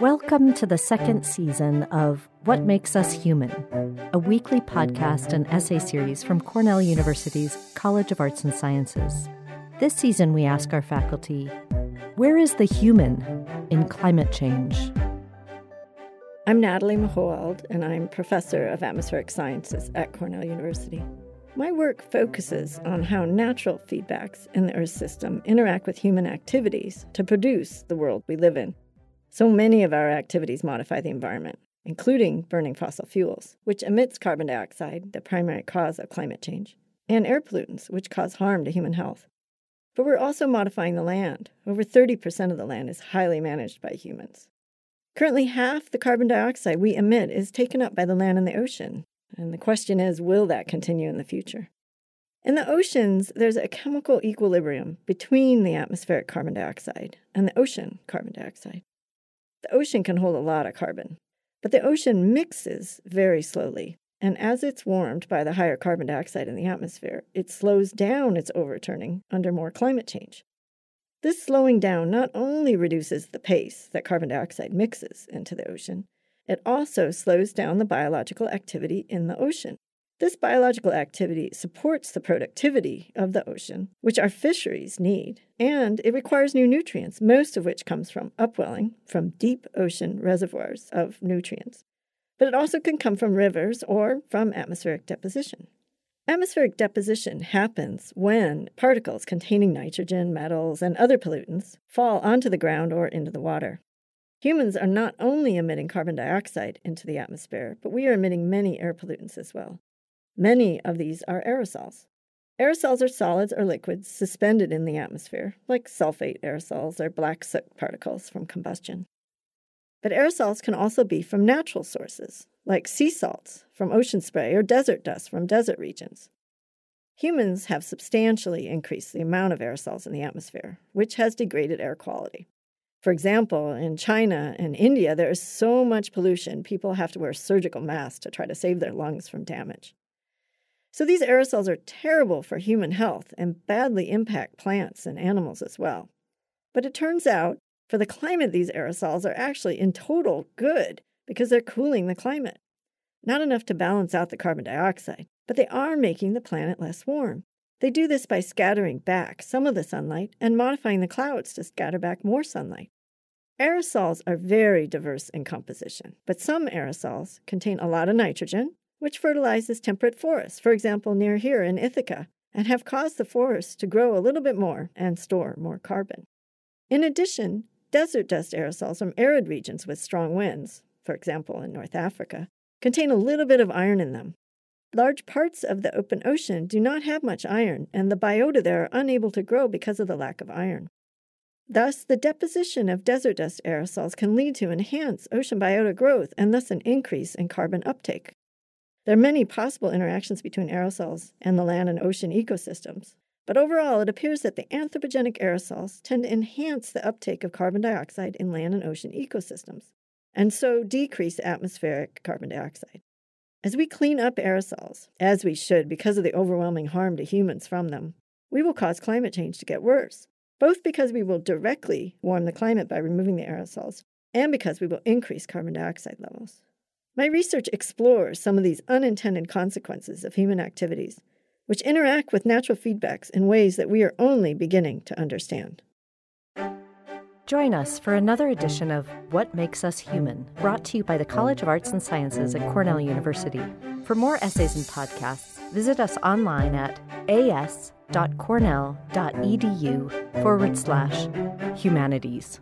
Welcome to the second season of What Makes Us Human, a weekly podcast and essay series from Cornell University's College of Arts and Sciences. This season, we ask our faculty where is the human in climate change? I'm Natalie Mahowald, and I'm professor of atmospheric sciences at Cornell University. My work focuses on how natural feedbacks in the Earth system interact with human activities to produce the world we live in. So many of our activities modify the environment, including burning fossil fuels, which emits carbon dioxide, the primary cause of climate change, and air pollutants, which cause harm to human health. But we're also modifying the land. Over 30% of the land is highly managed by humans. Currently, half the carbon dioxide we emit is taken up by the land and the ocean. And the question is will that continue in the future? In the oceans, there's a chemical equilibrium between the atmospheric carbon dioxide and the ocean carbon dioxide. The ocean can hold a lot of carbon, but the ocean mixes very slowly. And as it's warmed by the higher carbon dioxide in the atmosphere, it slows down its overturning under more climate change. This slowing down not only reduces the pace that carbon dioxide mixes into the ocean, it also slows down the biological activity in the ocean. This biological activity supports the productivity of the ocean, which our fisheries need, and it requires new nutrients, most of which comes from upwelling from deep ocean reservoirs of nutrients. But it also can come from rivers or from atmospheric deposition. Atmospheric deposition happens when particles containing nitrogen, metals, and other pollutants fall onto the ground or into the water. Humans are not only emitting carbon dioxide into the atmosphere, but we are emitting many air pollutants as well. Many of these are aerosols. Aerosols are solids or liquids suspended in the atmosphere, like sulfate aerosols or black soot particles from combustion. But aerosols can also be from natural sources, like sea salts from ocean spray or desert dust from desert regions. Humans have substantially increased the amount of aerosols in the atmosphere, which has degraded air quality. For example, in China and India, there is so much pollution, people have to wear surgical masks to try to save their lungs from damage. So these aerosols are terrible for human health and badly impact plants and animals as well. But it turns out, for the climate, these aerosols are actually in total good because they're cooling the climate. Not enough to balance out the carbon dioxide, but they are making the planet less warm. They do this by scattering back some of the sunlight and modifying the clouds to scatter back more sunlight. Aerosols are very diverse in composition, but some aerosols contain a lot of nitrogen, which fertilizes temperate forests, for example, near here in Ithaca, and have caused the forests to grow a little bit more and store more carbon. In addition, desert dust aerosols from arid regions with strong winds, for example in North Africa, contain a little bit of iron in them. Large parts of the open ocean do not have much iron, and the biota there are unable to grow because of the lack of iron. Thus, the deposition of desert dust aerosols can lead to enhanced ocean biota growth and thus an increase in carbon uptake. There are many possible interactions between aerosols and the land and ocean ecosystems, but overall it appears that the anthropogenic aerosols tend to enhance the uptake of carbon dioxide in land and ocean ecosystems, and so decrease atmospheric carbon dioxide. As we clean up aerosols, as we should because of the overwhelming harm to humans from them, we will cause climate change to get worse, both because we will directly warm the climate by removing the aerosols and because we will increase carbon dioxide levels. My research explores some of these unintended consequences of human activities, which interact with natural feedbacks in ways that we are only beginning to understand. Join us for another edition of What Makes Us Human, brought to you by the College of Arts and Sciences at Cornell University. For more essays and podcasts, visit us online at as.cornell.edu forward slash humanities.